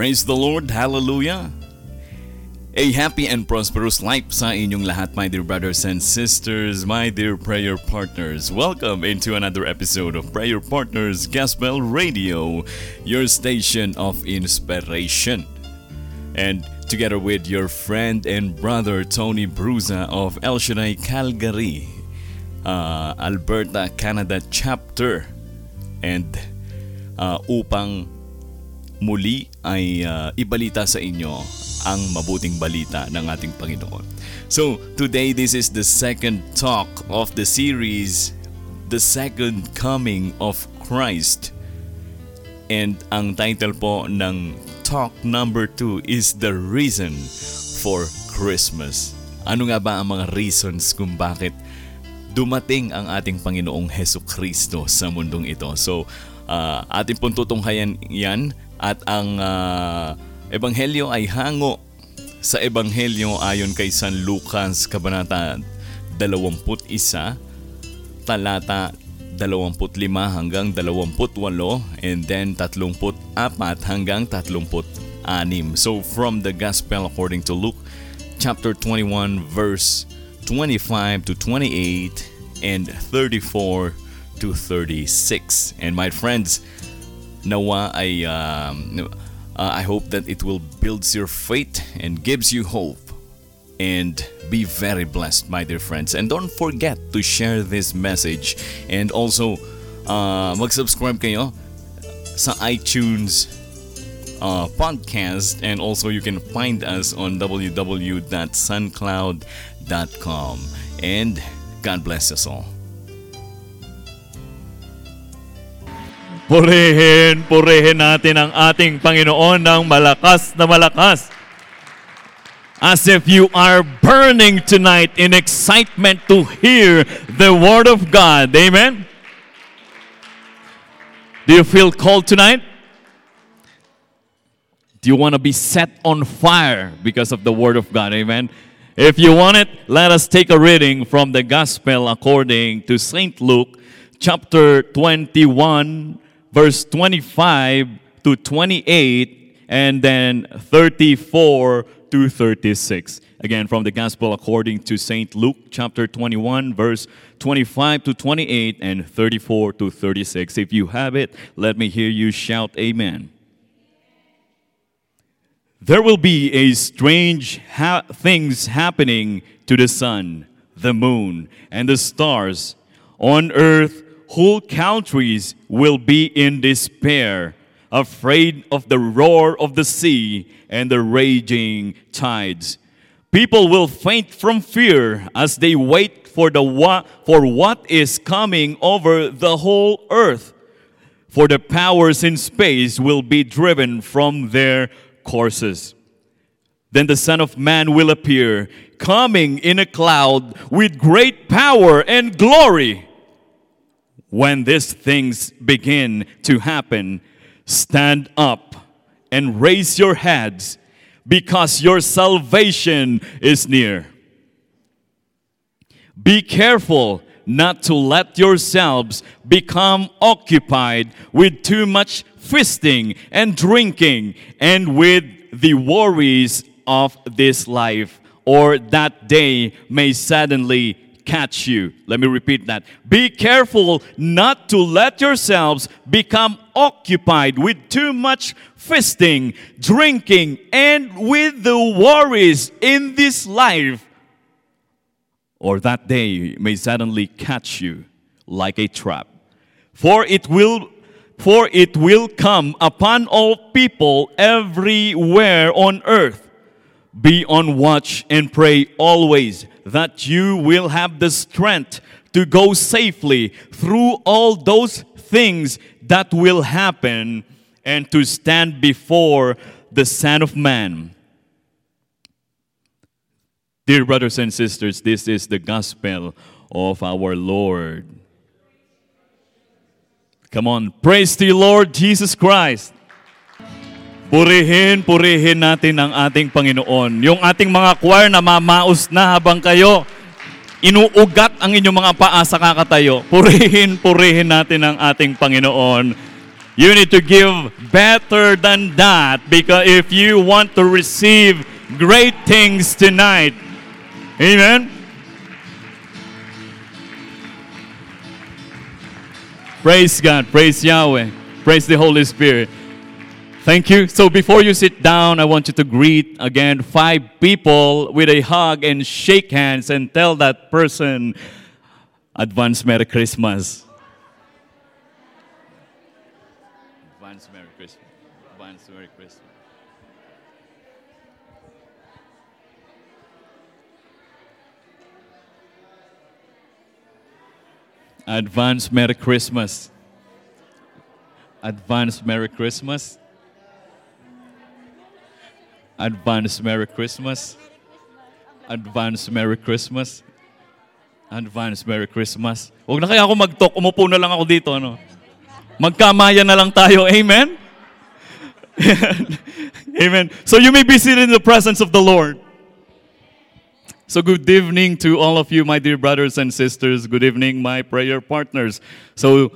Praise the Lord, hallelujah! A happy and prosperous life sa inyong lahat, my dear brothers and sisters, my dear prayer partners. Welcome into another episode of Prayer Partners Gospel Radio, your station of inspiration. And together with your friend and brother Tony Bruza of El Shaddai Calgary, uh, Alberta, Canada chapter. And uh, upang muli ay uh, ibalita sa inyo ang mabuting balita ng ating Panginoon. So, today this is the second talk of the series, The Second Coming of Christ. And ang title po ng talk number 2 is The Reason for Christmas. Ano nga ba ang mga reasons kung bakit dumating ang ating Panginoong Heso Kristo sa mundong ito? So, uh, ating pong tutunghayan yan at ang uh, Ebanghelyo ay hango sa Ebanghelyo ayon kay San Lucas Kabanata 21, talata 25 hanggang 28 and then 34 hanggang 36. So from the Gospel according to Luke chapter 21 verse 25 to 28 and 34 to 36. And my friends, nawa ay um, uh, I hope that it will build your faith and gives you hope. And be very blessed, my dear friends. And don't forget to share this message. And also, uh, mag-subscribe kayo sa iTunes uh, podcast. And also, you can find us on www.soundcloud.com. And God bless us all. Purihin, purihin natin ang ating Panginoon ng malakas na malakas. As if you are burning tonight in excitement to hear the Word of God. Amen? Do you feel cold tonight? Do you want to be set on fire because of the Word of God? Amen? If you want it, let us take a reading from the Gospel according to St. Luke, chapter 21, verse 25 to 28, and then 34 to 36. Again, from the Gospel according to St. Luke, chapter 21, verse 25 to 28, and 34 to 36. If you have it, let me hear you shout, Amen. There will be a strange ha- things happening to the sun, the moon, and the stars. On earth, whole countries will be in despair, afraid of the roar of the sea and the raging tides. People will faint from fear as they wait for, the wa- for what is coming over the whole earth. For the powers in space will be driven from their courses. Then the Son of Man will appear, coming in a cloud with great power and glory. When these things begin to happen, stand up and raise your heads because your salvation is near. Be careful not to let yourselves become occupied with too much feasting and drinking and with the worries of this life, or that day may suddenly catch you. Let me repeat that. Be careful not to let yourselves become occupied with too much feasting, drinking, and with the worries in this life, or that day may suddenly catch you like a trap. For it will for it will come upon all people everywhere on earth. Be on watch and pray always that you will have the strength to go safely through all those things that will happen and to stand before the Son of Man. Dear brothers and sisters, this is the gospel of our Lord. Come on, praise the Lord Jesus Christ. Purihin, purihin natin ang ating Panginoon. Yung ating mga choir na mamaos na habang kayo inuugat ang inyong mga paa sa kakatayo. Purihin, purihin natin ang ating Panginoon. You need to give better than that because if you want to receive great things tonight, amen. Praise God, praise Yahweh, praise the Holy Spirit. Thank you. So before you sit down, I want you to greet again five people with a hug and shake hands and tell that person, Advance Merry Christmas. Advance Merry Christmas. Advance Merry Christmas. Advance Merry Christmas. Advance Merry Christmas. Advance Merry Christmas. Advance Merry Christmas. Advance Merry Christmas. Huwag na kaya ako mag-talk. Umupo na lang ako dito. Ano? Magkamaya na lang tayo. Amen? Amen. So you may be seated in the presence of the Lord. So, good evening to all of you, my dear brothers and sisters. Good evening, my prayer partners. So,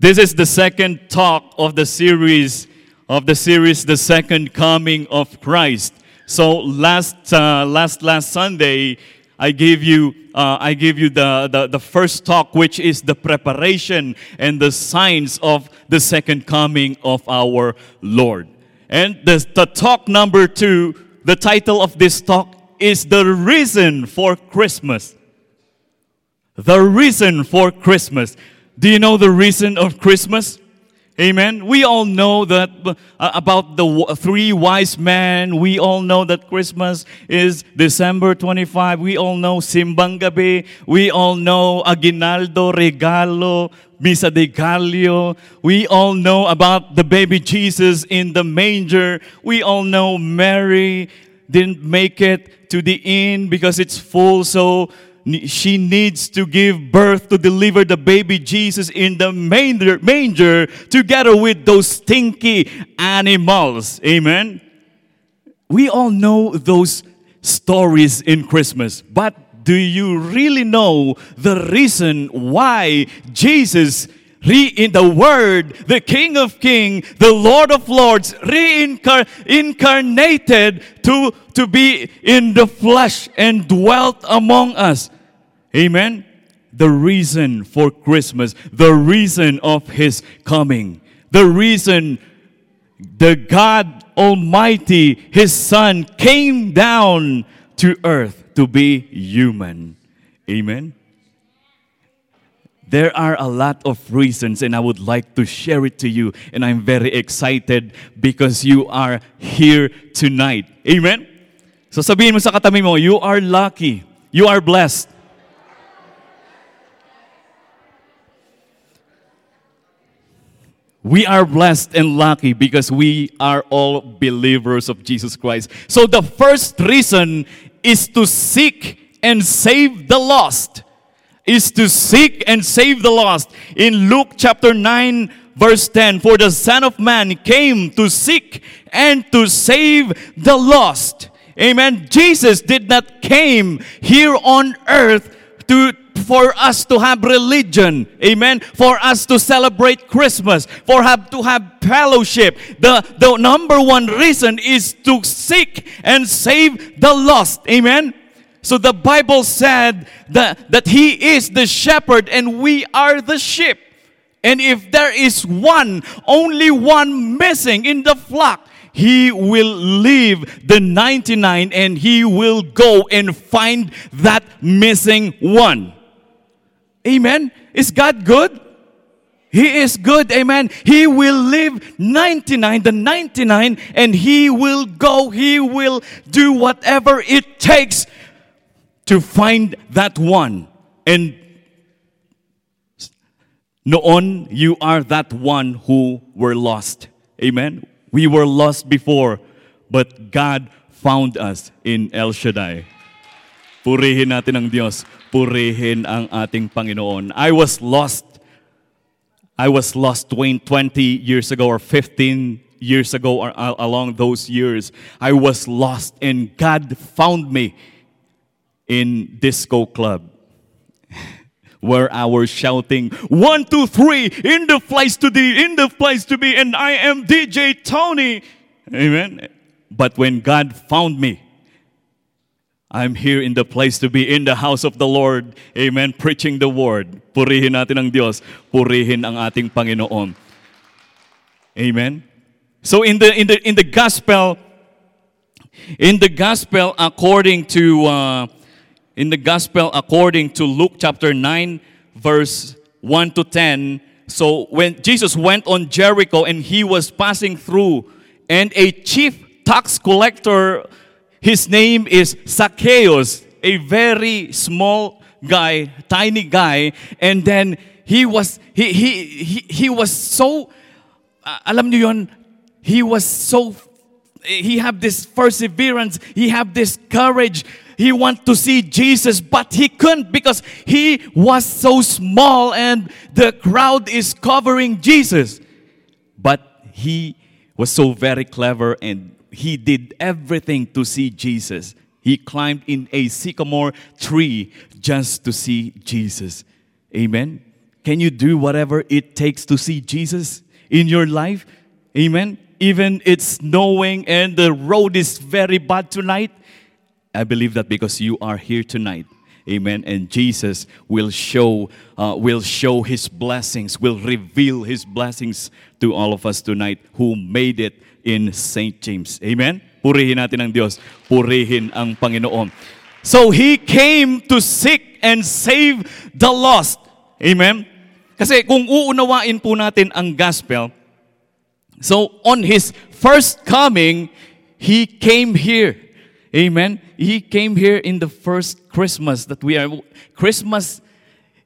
this is the second talk of the series of the series, the second coming of Christ. So, last uh, last last Sunday, I gave you uh, I gave you the, the the first talk, which is the preparation and the signs of the second coming of our Lord. And the, the talk number two, the title of this talk is the reason for Christmas. The reason for Christmas. Do you know the reason of Christmas? Amen. We all know that uh, about the w- three wise men. We all know that Christmas is December 25. We all know Simbang Gabi. We all know Aguinaldo, Regalo, Misa de Gallo. We all know about the baby Jesus in the manger. We all know Mary didn't make it to the inn because it's full. So she needs to give birth to deliver the baby Jesus in the manger, manger together with those stinky animals. Amen. We all know those stories in Christmas, but do you really know the reason why Jesus re in the word the king of kings the lord of lords reincarnated to to be in the flesh and dwelt among us amen the reason for christmas the reason of his coming the reason the god almighty his son came down to earth to be human amen there are a lot of reasons, and I would like to share it to you. And I'm very excited because you are here tonight. Amen? So sabihin mo sa katabi mo, you are lucky. You are blessed. We are blessed and lucky because we are all believers of Jesus Christ. So the first reason is to seek and save the lost is to seek and save the lost. In Luke chapter 9, verse 10, for the Son of Man came to seek and to save the lost. Amen. Jesus did not came here on earth to for us to have religion, amen, for us to celebrate Christmas, for have to have fellowship. The, the number one reason is to seek and save the lost, amen. So the Bible said that, that He is the shepherd and we are the sheep. And if there is one, only one missing in the flock, He will leave the 99 and He will go and find that missing one. Amen. Is God good? He is good, amen. He will leave 99, the 99, and He will go, He will do whatever it takes to find that one. And noon, you are that one who were lost. Amen? We were lost before, but God found us in El Shaddai. Purihin natin ang Diyos. Purihin ang ating Panginoon. I was lost. I was lost 20 years ago or 15 years ago or uh, along those years. I was lost and God found me in disco club. where I was shouting, one, two, three, in the place to be, in the place to be, and I am DJ Tony. Amen. But when God found me, I'm here in the place to be in the house of the Lord. Amen. Preaching the word. Purihin natin ang Diyos. Purihin ang ating Panginoon. Amen. So in the in the in the gospel, in the gospel according to uh, in the gospel according to Luke chapter 9 verse 1 to 10 so when Jesus went on Jericho and he was passing through and a chief tax collector his name is Zacchaeus a very small guy tiny guy and then he was he he he, he was so uh, alam niyo yon he was so he have this perseverance he have this courage he want to see jesus but he couldn't because he was so small and the crowd is covering jesus. But he was so very clever and he did everything to see jesus. He climbed in a sycamore tree just to see jesus. Amen. Can you do whatever it takes to see jesus in your life? Amen. Even it's snowing and the road is very bad tonight, I believe that because you are here tonight. Amen. And Jesus will show, uh, will show His blessings, will reveal His blessings to all of us tonight who made it in St. James. Amen. Purihin natin ang Diyos. Purihin ang Panginoon. So He came to seek and save the lost. Amen. Kasi kung uunawain po natin ang gospel, so on his first coming, he came here. Amen. He came here in the first Christmas that we are Christmas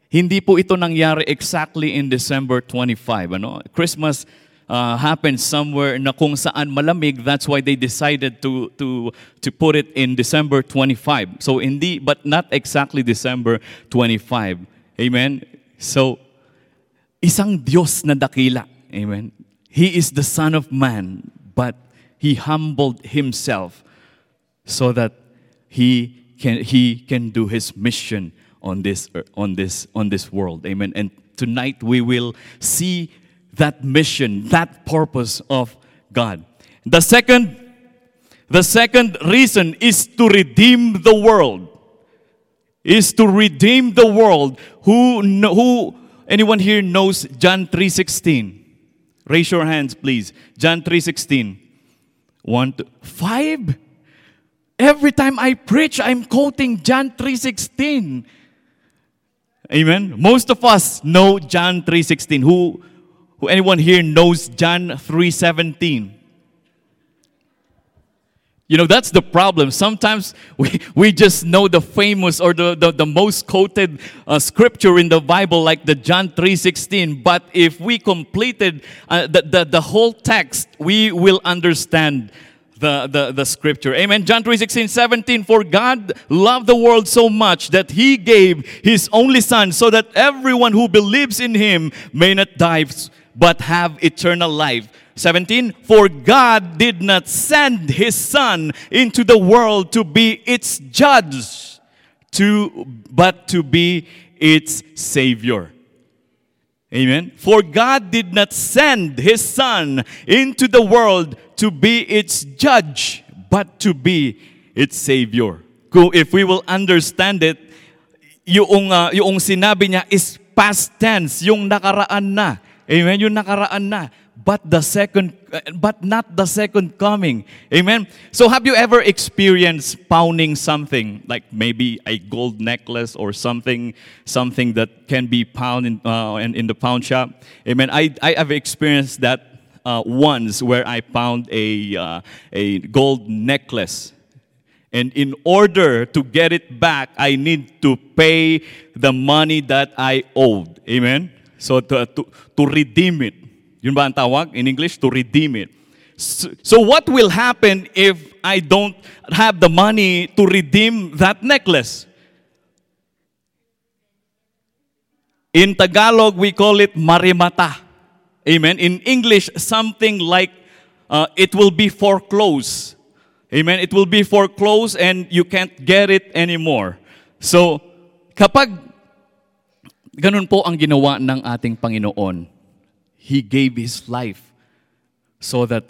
hindi po ito nangyari exactly in December 25, ano? Christmas uh, happened somewhere na kung saan malamig, that's why they decided to to to put it in December 25. So hindi but not exactly December 25. Amen. So isang Diyos na dakila. Amen. He is the Son of Man, but he humbled himself so that he can, he can do his mission on this, on, this, on this world. Amen. And tonight we will see that mission, that purpose of God. The second, the second reason is to redeem the world. Is to redeem the world. Who, who anyone here knows John 3:16? Raise your hands, please. John 3:16. One, two, five. Every time I preach, I'm quoting John 3:16. Amen. Most of us know John 3:16. Who, who anyone here knows John 3:17? You know, that's the problem. Sometimes we, we just know the famous or the, the, the most quoted uh, scripture in the Bible, like the John 3.16. But if we completed uh, the, the, the whole text, we will understand the, the, the scripture. Amen. John 3.16, 17. For God loved the world so much that he gave his only son so that everyone who believes in him may not die but have eternal life. 17 For God did not send his son into the world to be its judge to but to be its savior. Amen. For God did not send his son into the world to be its judge but to be its savior. If we will understand it, yung, uh, yung sinabi niya is past tense, yung nakaraan na. Amen, yung nakaraan na but the second but not the second coming. Amen. So have you ever experienced pounding something like maybe a gold necklace or something something that can be pound in, uh, in, in the pound shop? Amen. I, I have experienced that uh, once where i found a, uh, a gold necklace. And in order to get it back i need to pay the money that i owed. Amen so to, to, to redeem it Yun ba ang tawag in English? To redeem it. So, so what will happen if I don't have the money to redeem that necklace? In Tagalog, we call it marimata. Amen. In English, something like uh, it will be foreclosed. Amen. It will be foreclosed and you can't get it anymore. So, kapag Ganun po ang ginawa ng ating Panginoon. He gave His life so that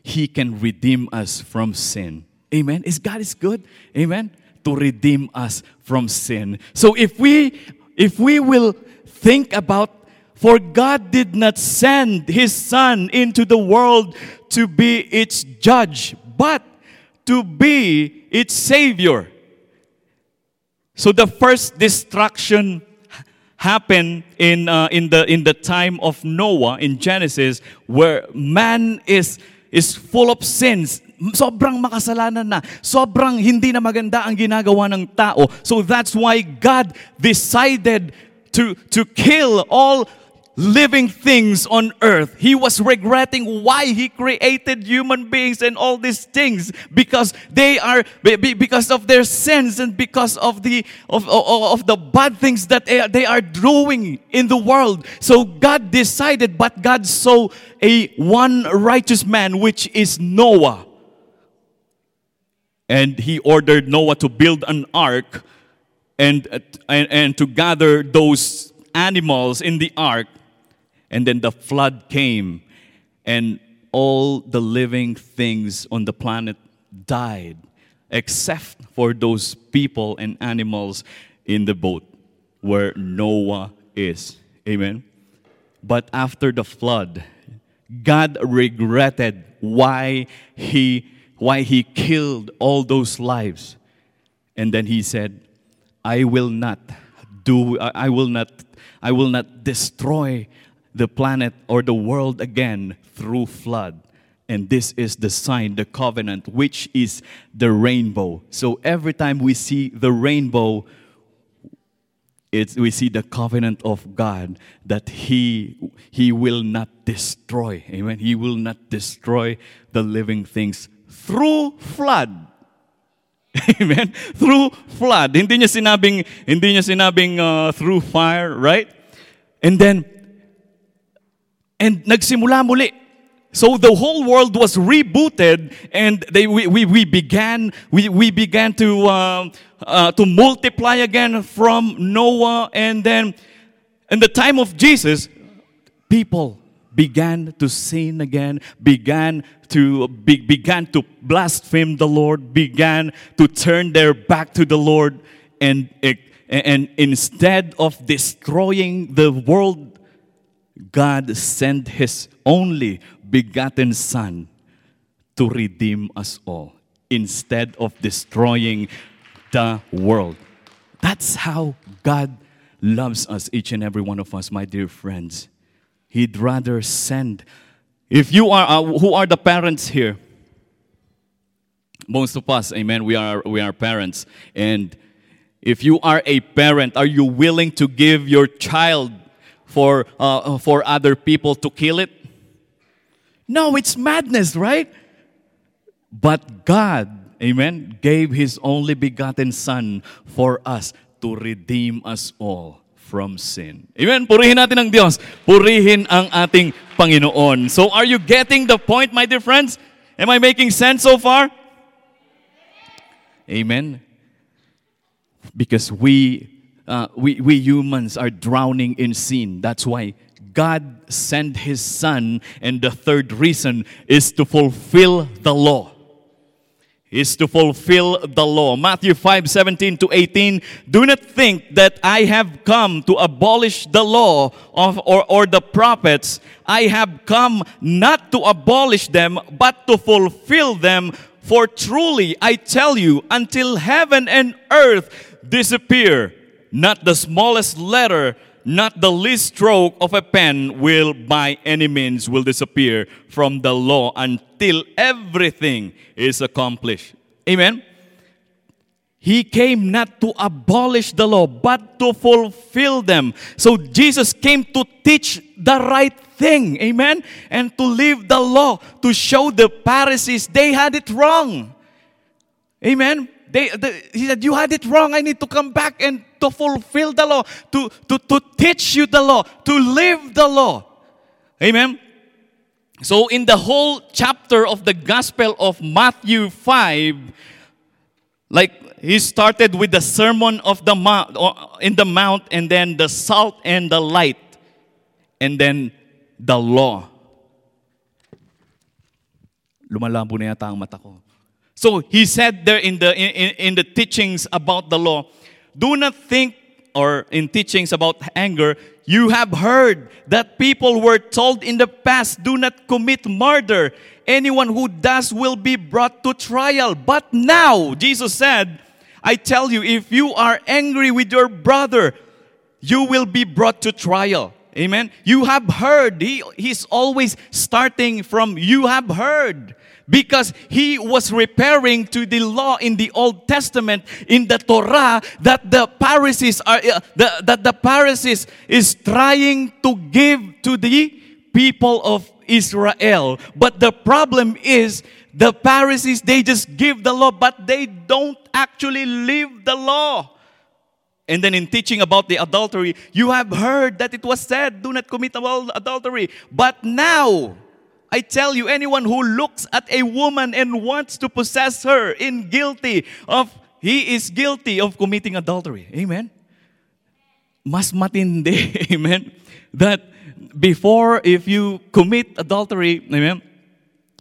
He can redeem us from sin. Amen? Is God is good? Amen? To redeem us from sin. So if we if we will think about for God did not send his son into the world to be its judge, but to be its savior. So the first destruction happened in, uh, in, the, in the time of Noah in Genesis, where man is, is full of sins. Sobrang makasalanan na. Sobrang hindi na maganda ang ginagawa ng tao. So that's why God decided to, to kill all living things on earth. He was regretting why he created human beings and all these things because they are because of their sins and because of the of, of, of the bad things that they are doing in the world. So God decided, but God saw a one righteous man, which is Noah. And he ordered Noah to build an ark and, and, and to gather those animals in the ark and then the flood came, and all the living things on the planet died, except for those people and animals in the boat where Noah is. Amen. But after the flood, God regretted why he why he killed all those lives. And then he said, I will not do I will not I will not destroy the planet or the world again through flood. And this is the sign, the covenant, which is the rainbow. So every time we see the rainbow, it's, we see the covenant of God that He He will not destroy. Amen. He will not destroy the living things through flood. Amen. Through flood. Hindi niya sinabing hindi niya sinabing uh, through fire, right? And then and nagsimula muli. So the whole world was rebooted, and they, we, we, we began we, we began to uh, uh, to multiply again from Noah, and then in the time of Jesus, people began to sin again, began to be, began to blaspheme the Lord, began to turn their back to the Lord, and and instead of destroying the world God sent His only begotten Son to redeem us all instead of destroying the world. That's how God loves us, each and every one of us, my dear friends. He'd rather send. If you are, uh, who are the parents here? Most of us, amen, we are, we are parents. And if you are a parent, are you willing to give your child for, uh, for other people to kill it? No, it's madness, right? But God, amen, gave His only begotten Son for us to redeem us all from sin. Amen? Purihin natin ang Diyos. Purihin ang ating Panginoon. So are you getting the point, my dear friends? Am I making sense so far? Amen. Because we uh, we, we humans are drowning in sin. That's why God sent His Son, and the third reason is to fulfill the law. Is to fulfill the law. Matthew 5 17 to 18. Do not think that I have come to abolish the law of, or, or the prophets. I have come not to abolish them, but to fulfill them. For truly I tell you, until heaven and earth disappear, not the smallest letter, not the least stroke of a pen will by any means will disappear from the law until everything is accomplished. Amen. He came not to abolish the law, but to fulfill them. So Jesus came to teach the right thing. Amen. And to leave the law, to show the Pharisees they had it wrong. Amen. They, they, he said, You had it wrong. I need to come back and to fulfill the law, to, to, to teach you the law, to live the law. Amen. So, in the whole chapter of the Gospel of Matthew 5, Like he started with the sermon of the mount, uh, in the mount, and then the salt and the light, and then the law. Lumalabo na yata ang mata ko. So he said there in the in, in the teachings about the law, do not think or in teachings about anger, you have heard that people were told in the past, do not commit murder. Anyone who does will be brought to trial. But now, Jesus said, I tell you, if you are angry with your brother, you will be brought to trial. Amen. You have heard. He, he's always starting from you have heard because he was referring to the law in the Old Testament in the Torah that the Pharisees are uh, the, that the Pharisees is trying to give to the people of Israel. But the problem is the Pharisees they just give the law but they don't actually live the law. And then in teaching about the adultery, you have heard that it was said, do not commit adultery. But now, I tell you, anyone who looks at a woman and wants to possess her in guilty of, he is guilty of committing adultery. Amen? Mas matindi, amen? That before, if you commit adultery, amen?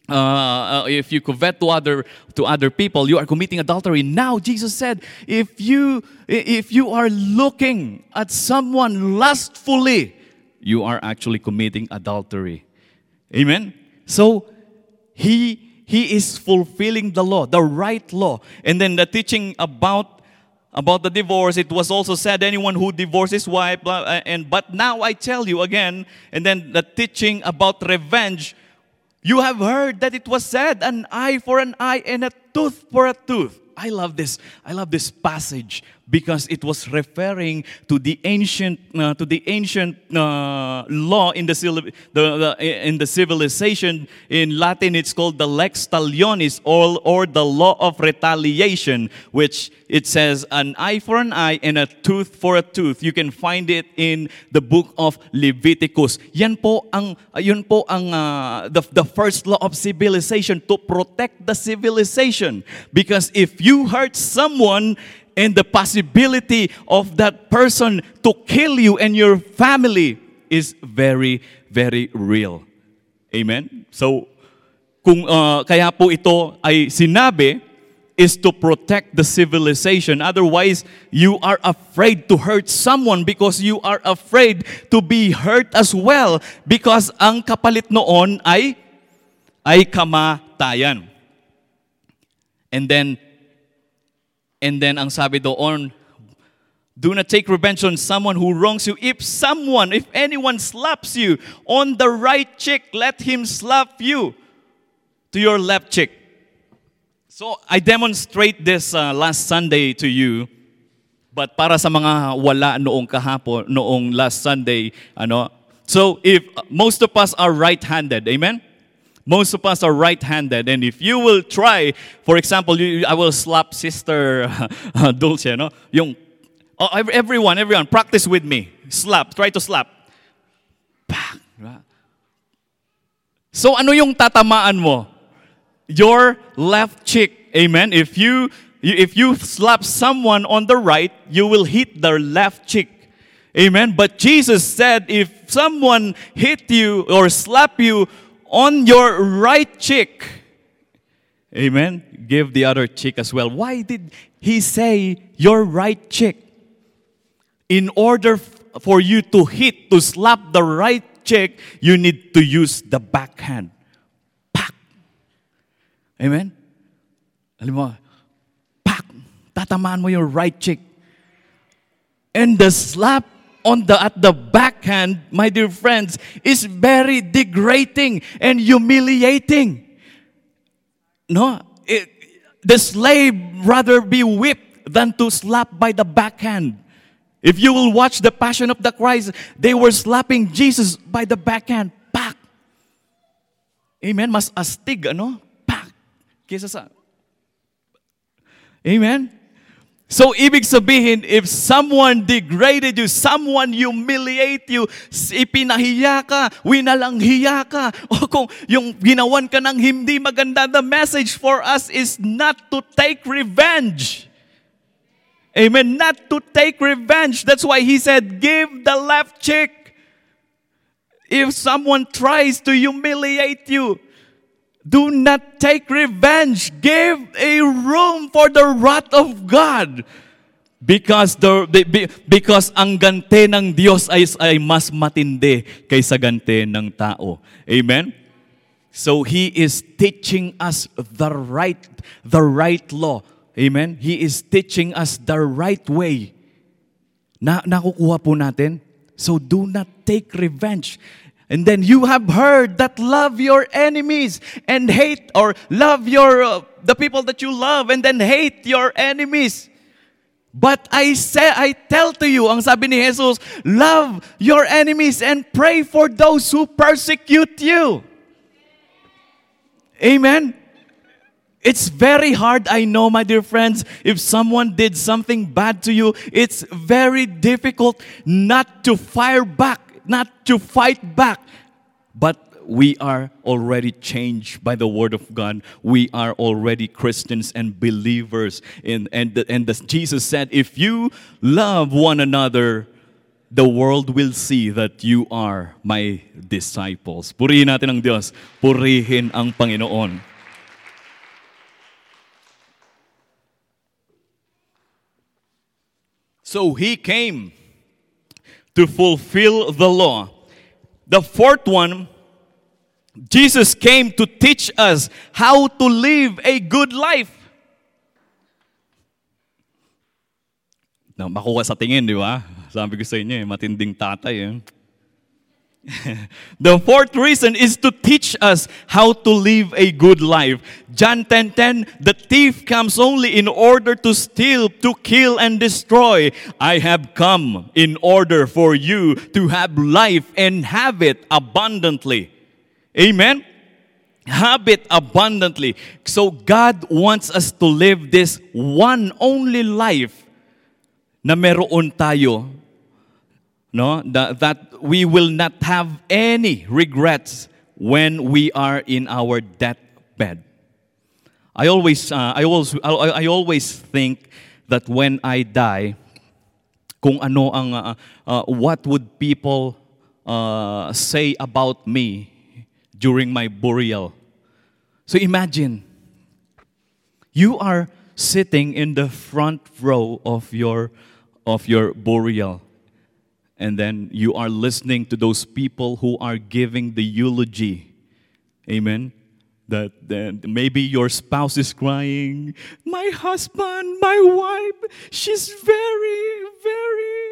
Uh, uh, if you covet to other to other people, you are committing adultery. Now Jesus said, if you if you are looking at someone lustfully, you are actually committing adultery. Amen. So he he is fulfilling the law, the right law. And then the teaching about about the divorce, it was also said anyone who divorces wife, and but now I tell you again, and then the teaching about revenge, you have heard that it was said, an eye for an eye and a tooth for a tooth. I love this. I love this passage because it was referring to the ancient uh, to the ancient uh, law in the, the, the, in the civilization. In Latin it's called the lex talionis or, or the law of retaliation which it says an eye for an eye and a tooth for a tooth. You can find it in the book of Leviticus. Yan po ang yun po ang uh, the, the first law of civilization to protect the civilization. Because if you hurt someone and the possibility of that person to kill you and your family is very, very real. Amen? So, kung uh, kaya po ito ay sinabi, is to protect the civilization. Otherwise, you are afraid to hurt someone because you are afraid to be hurt as well because ang kapalit noon ay ay kamatayan. And then and then ang sabi doon, do not take revenge on someone who wrongs you. If someone, if anyone slaps you on the right cheek, let him slap you to your left cheek. So I demonstrate this uh, last Sunday to you. But para sa mga wala noong kahapon, noong last Sunday, ano, so if most of us are right-handed, amen? Most of us are right-handed, and if you will try, for example, you, I will slap Sister uh, Dulce, no? Yung, oh, everyone, everyone, practice with me. Slap, try to slap. So ano yung tatamaan mo? Your left cheek. Amen. If you if you slap someone on the right, you will hit their left cheek. Amen. But Jesus said if someone hit you or slap you on your right cheek. Amen. Give the other cheek as well. Why did he say your right cheek? In order for you to hit, to slap the right cheek, you need to use the backhand. Pak. Amen. Alam mo, pak, tatamaan mo yung right cheek. And the slap on the at the backhand, my dear friends, is very degrading and humiliating. No, it, the slave rather be whipped than to slap by the backhand. If you will watch the Passion of the Christ, they were slapping Jesus by the backhand. Pak! Amen? Mas astig, ano? Pak! Kesa sa... Amen? So, ibig sabihin, if someone degraded you, someone humiliate you, ipinahiya ka, winalanghiya ka, o kung yung ginawan ka ng hindi maganda, the message for us is not to take revenge. Amen. Not to take revenge. That's why he said, give the left cheek. If someone tries to humiliate you, Do not take revenge. Give a room for the wrath of God. Because the, because ang gante ng Diyos ay, ay mas matindi kaysa gante ng tao. Amen? So he is teaching us the right the right law. Amen? He is teaching us the right way. Na nakukuha po natin. So do not take revenge. And then you have heard that love your enemies and hate or love your uh, the people that you love and then hate your enemies. But I say I tell to you, ang sabi ni Jesus, love your enemies and pray for those who persecute you. Amen. It's very hard, I know, my dear friends. If someone did something bad to you, it's very difficult not to fire back not to fight back, but we are already changed by the word of God. We are already Christians and believers. In, and the, and the, Jesus said, if you love one another, the world will see that you are my disciples. Purihin natin ang Diyos. Purihin ang Panginoon. So he came to fulfill the law. The fourth one, Jesus came to teach us how to live a good life. Na makuha sa tingin, di ba? Sabi ko sa inyo, eh, matinding tatay. Eh. the fourth reason is to teach us how to live a good life. John 10:10 10, 10, The thief comes only in order to steal, to kill and destroy. I have come in order for you to have life and have it abundantly. Amen. Have it abundantly. So God wants us to live this one only life na meron tayo no that, that we will not have any regrets when we are in our deathbed. I always uh, i always I, always think that when i die kung ano ang uh, uh, what would people uh, say about me during my burial? So imagine you are sitting in the front row of your of your burial and then you are listening to those people who are giving the eulogy. Amen. That, that maybe your spouse is crying, my husband, my wife, she's very, very,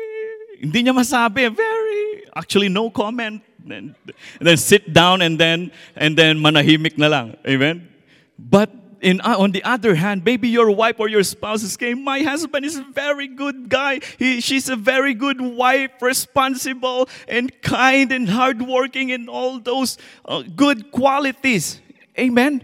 hindi niya masabi, very, actually no comment. And, and then sit down and then, and then manahimik na lang. Amen. But in, uh, on the other hand, maybe your wife or your spouse is saying, My husband is a very good guy. He, she's a very good wife, responsible and kind and hardworking and all those uh, good qualities. Amen?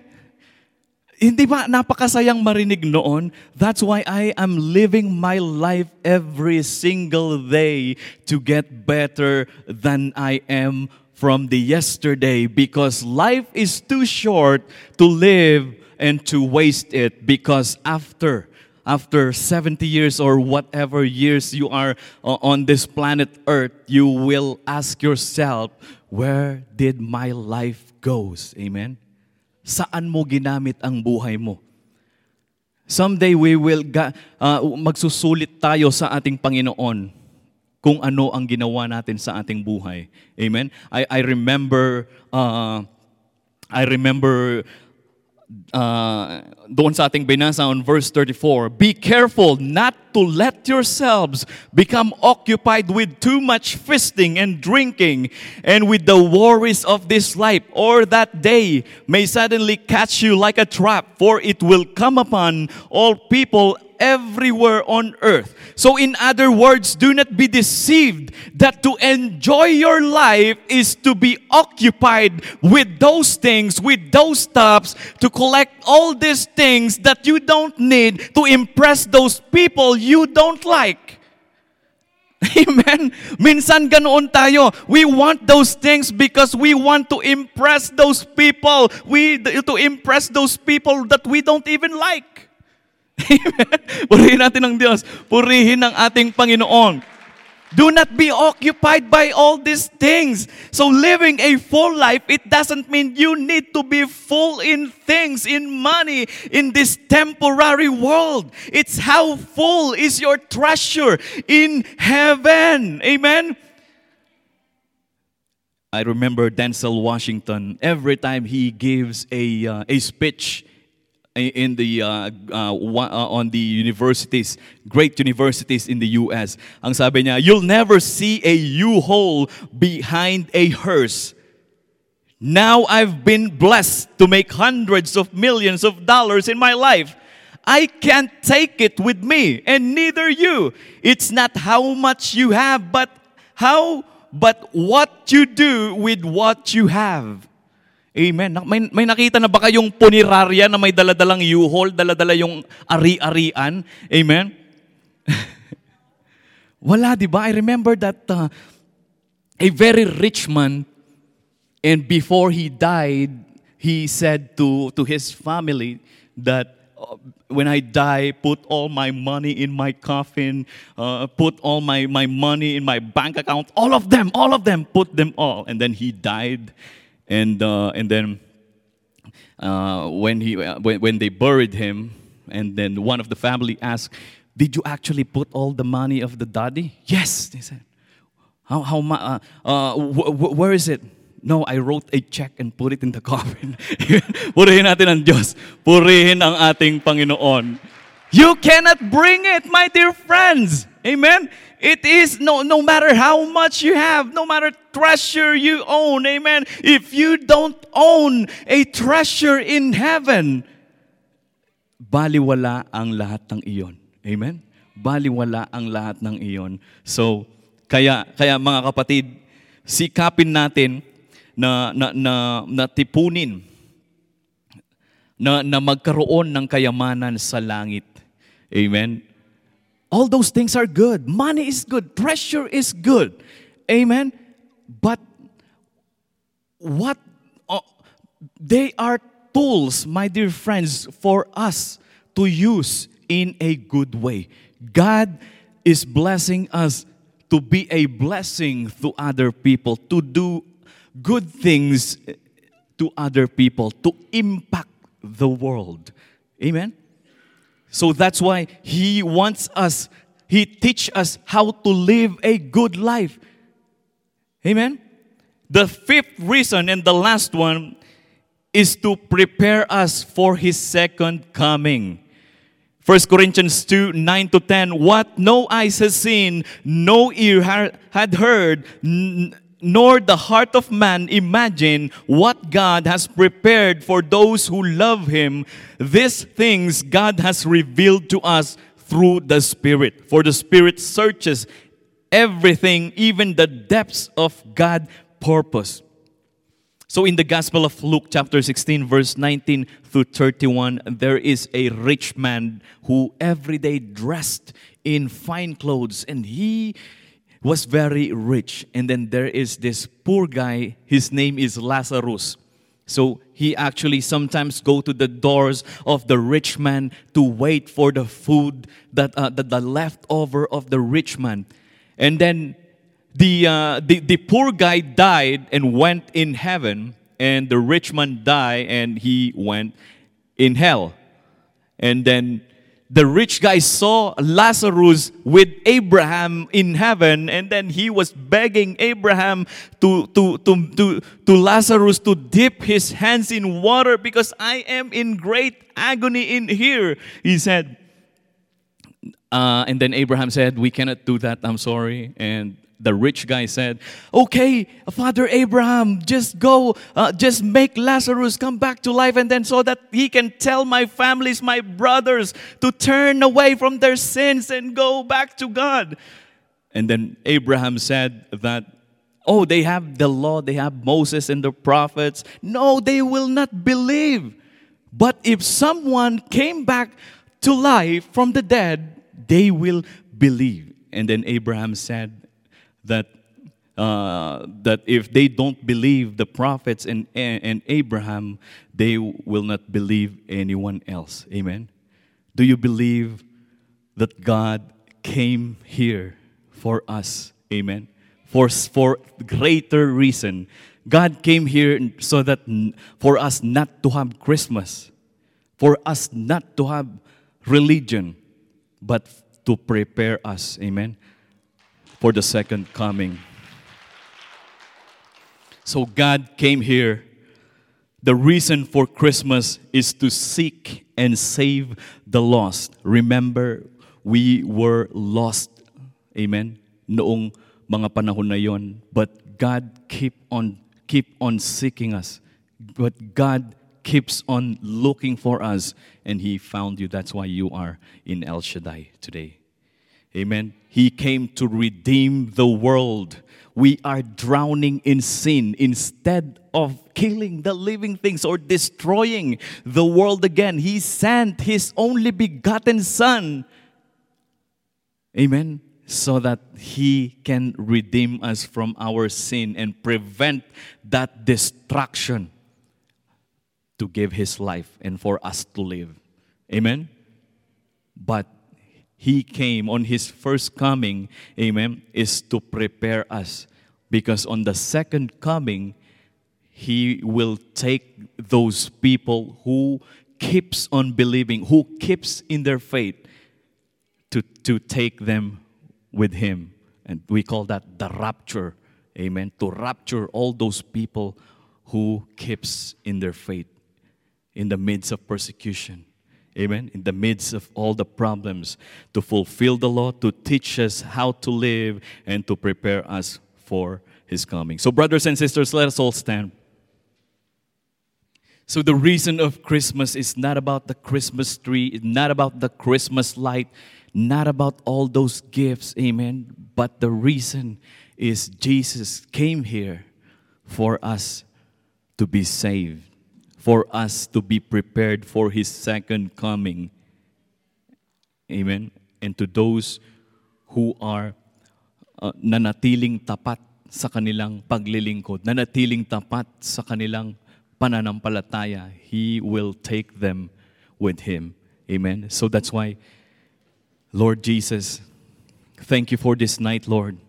Hindi ba napakasayang marinig noon? That's why I am living my life every single day to get better than I am from the yesterday because life is too short to live and to waste it because after after 70 years or whatever years you are uh, on this planet earth you will ask yourself where did my life goes? Amen? Saan mo ginamit ang buhay mo? Someday we will ga, uh, magsusulit tayo sa ating Panginoon kung ano ang ginawa natin sa ating buhay. Amen? I i remember uh, I remember uh, doon sa ating binasa on verse 34, Be careful not to let yourselves become occupied with too much feasting and drinking and with the worries of this life, or that day may suddenly catch you like a trap, for it will come upon all people everywhere on earth. So, in other words, do not be deceived that to enjoy your life is to be occupied with those things, with those stuffs, to collect all these things that you don't need to impress those people you don't like. Amen. Minsan ganoon tayo. We want those things because we want to impress those people. We to impress those people that we don't even like. Amen. Purihin natin ang Diyos. Purihin ang ating Panginoon. Do not be occupied by all these things. So, living a full life, it doesn't mean you need to be full in things, in money, in this temporary world. It's how full is your treasure in heaven. Amen. I remember Denzel Washington, every time he gives a, uh, a speech, in the uh, uh, uh, on the universities, great universities in the US. Ang sabi niya, you'll never see a U-Haul behind a hearse. Now I've been blessed to make hundreds of millions of dollars in my life. I can't take it with me, and neither you. It's not how much you have, but how, but what you do with what you have. Amen. May, may nakita na ba kayong punirarya na may daladalang U-Haul, daladala yung ari-arian? Amen? Wala, di ba? I remember that uh, a very rich man, and before he died, he said to, to his family that uh, when I die, put all my money in my coffin, uh, put all my, my money in my bank account, all of them, all of them, put them all. And then he died. And, uh, and then uh, when, he, uh, when, when they buried him, and then one of the family asked, Did you actually put all the money of the daddy? Yes, they said. How, how uh, uh, wh- wh- where is it? No, I wrote a check and put it in the coffin. Purihin natin ang Diyos. Purihin ang ating Panginoon. You cannot bring it, my dear friends. Amen. It is no, no matter how much you have, no matter treasure you own, amen. If you don't own a treasure in heaven, baliwala ang lahat ng iyon. Amen? Baliwala ang lahat ng iyon. So, kaya, kaya mga kapatid, sikapin natin na, na, na, na tipunin, na, na magkaroon ng kayamanan sa langit. Amen? All those things are good. Money is good. Pressure is good. Amen. But what uh, they are tools, my dear friends, for us to use in a good way. God is blessing us to be a blessing to other people, to do good things to other people, to impact the world. Amen. So that's why He wants us, He teach us how to live a good life. Amen? The fifth reason and the last one is to prepare us for His second coming. 1 Corinthians 2 9 to 10. What no eyes has seen, no ear had heard, nor the heart of man imagine what God has prepared for those who love Him. These things God has revealed to us through the Spirit. For the Spirit searches everything, even the depths of God's purpose. So, in the Gospel of Luke, chapter 16, verse 19 through 31, there is a rich man who every day dressed in fine clothes, and he was very rich. And then there is this poor guy, his name is Lazarus. So he actually sometimes go to the doors of the rich man to wait for the food that uh, the, the leftover of the rich man. And then the, uh, the, the poor guy died and went in heaven, and the rich man died and he went in hell. And then the rich guy saw Lazarus with Abraham in heaven, and then he was begging Abraham to, to, to, to, to Lazarus to dip his hands in water because I am in great agony in here. He said, uh, and then Abraham said, We cannot do that, I'm sorry. And the rich guy said, Okay, Father Abraham, just go, uh, just make Lazarus come back to life, and then so that he can tell my families, my brothers, to turn away from their sins and go back to God. And then Abraham said that, Oh, they have the law, they have Moses and the prophets. No, they will not believe. But if someone came back to life from the dead, they will believe. And then Abraham said, that uh, that if they don't believe the prophets and, and Abraham, they will not believe anyone else. Amen. Do you believe that God came here for us? Amen. For, for greater reason. God came here so that for us not to have Christmas, for us not to have religion, but to prepare us. Amen for the second coming. So God came here. The reason for Christmas is to seek and save the lost. Remember, we were lost. Amen. Noong mga panahon na yon, but God keep on keep on seeking us. But God keeps on looking for us and he found you. That's why you are in El Shaddai today. Amen. He came to redeem the world. We are drowning in sin instead of killing the living things or destroying the world again. He sent His only begotten Son. Amen. So that He can redeem us from our sin and prevent that destruction to give His life and for us to live. Amen. But he came on his first coming, amen, is to prepare us. Because on the second coming, he will take those people who keeps on believing, who keeps in their faith, to, to take them with him. And we call that the rapture. Amen. To rapture all those people who keeps in their faith in the midst of persecution. Amen. In the midst of all the problems, to fulfill the law, to teach us how to live, and to prepare us for His coming. So, brothers and sisters, let us all stand. So, the reason of Christmas is not about the Christmas tree, not about the Christmas light, not about all those gifts. Amen. But the reason is Jesus came here for us to be saved for us to be prepared for His second coming. Amen. And to those who are uh, nanatiling tapat sa kanilang paglilingkod, nanatiling tapat sa kanilang pananampalataya, He will take them with Him. Amen. So that's why, Lord Jesus, thank you for this night, Lord.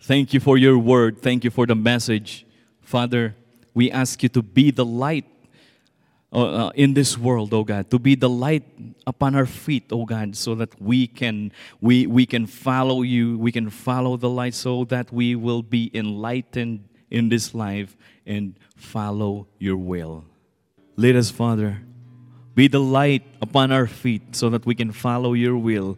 Thank you for your word. Thank you for the message. Father, we ask you to be the light uh, uh, in this world, oh God, to be the light upon our feet, oh God, so that we can we we can follow you, we can follow the light, so that we will be enlightened in this life and follow your will. Let us, Father, be the light upon our feet, so that we can follow your will.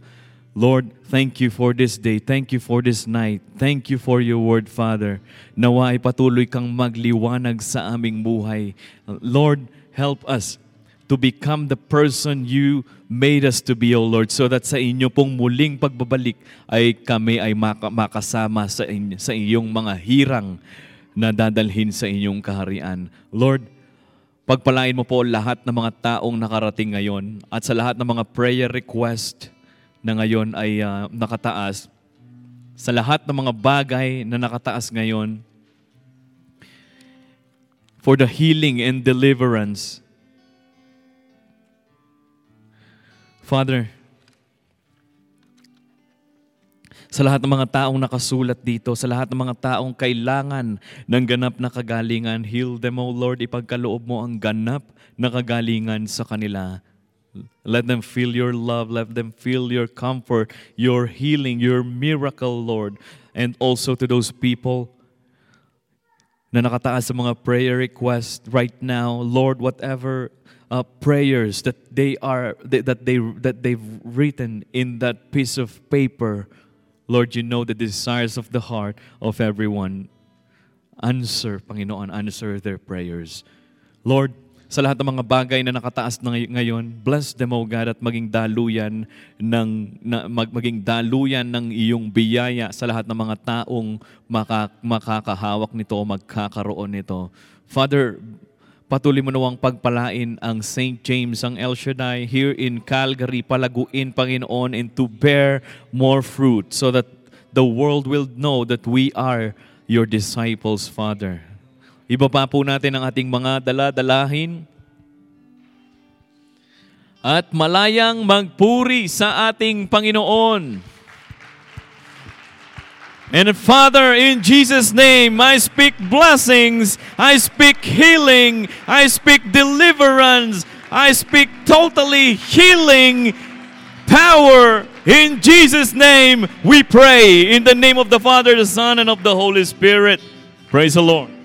Lord, thank you for this day. Thank you for this night. Thank you for your word, Father. Nawa ay patuloy kang magliwanag sa aming buhay. Lord, help us to become the person you made us to be, O Lord, so that sa inyo pong muling pagbabalik ay kami ay makasama sa, inyo, sa iyong mga hirang na dadalhin sa inyong kaharian. Lord, pagpalain mo po lahat ng mga taong nakarating ngayon at sa lahat ng mga prayer request na ngayon ay uh, nakataas, sa lahat ng mga bagay na nakataas ngayon, for the healing and deliverance. Father, sa lahat ng mga taong nakasulat dito, sa lahat ng mga taong kailangan ng ganap na kagalingan, heal them, O Lord, ipagkaloob mo ang ganap na kagalingan sa kanila. Let them feel your love. Let them feel your comfort, your healing, your miracle, Lord. And also to those people na nakataas sa mga prayer request right now, Lord, whatever uh, prayers that they are that they that they've written in that piece of paper, Lord, you know the desires of the heart of everyone. Answer, Panginoon, answer their prayers. Lord, sa lahat ng mga bagay na nakataas na ngay- ngayon, bless them, O God, at maging daluyan ng na, mag, maging daluyan ng iyong biyaya sa lahat ng mga taong maka, makakahawak nito o magkakaroon nito. Father, patuloy mo nawang pagpalain ang St. James, ang El Shaddai here in Calgary, palaguin, Panginoon, and to bear more fruit so that the world will know that we are your disciples, Father. Ibaba po natin ang ating mga dala-dalahin at malayang magpuri sa ating Panginoon. And Father, in Jesus' name, I speak blessings, I speak healing, I speak deliverance, I speak totally healing power. In Jesus' name, we pray. In the name of the Father, the Son, and of the Holy Spirit. Praise the Lord.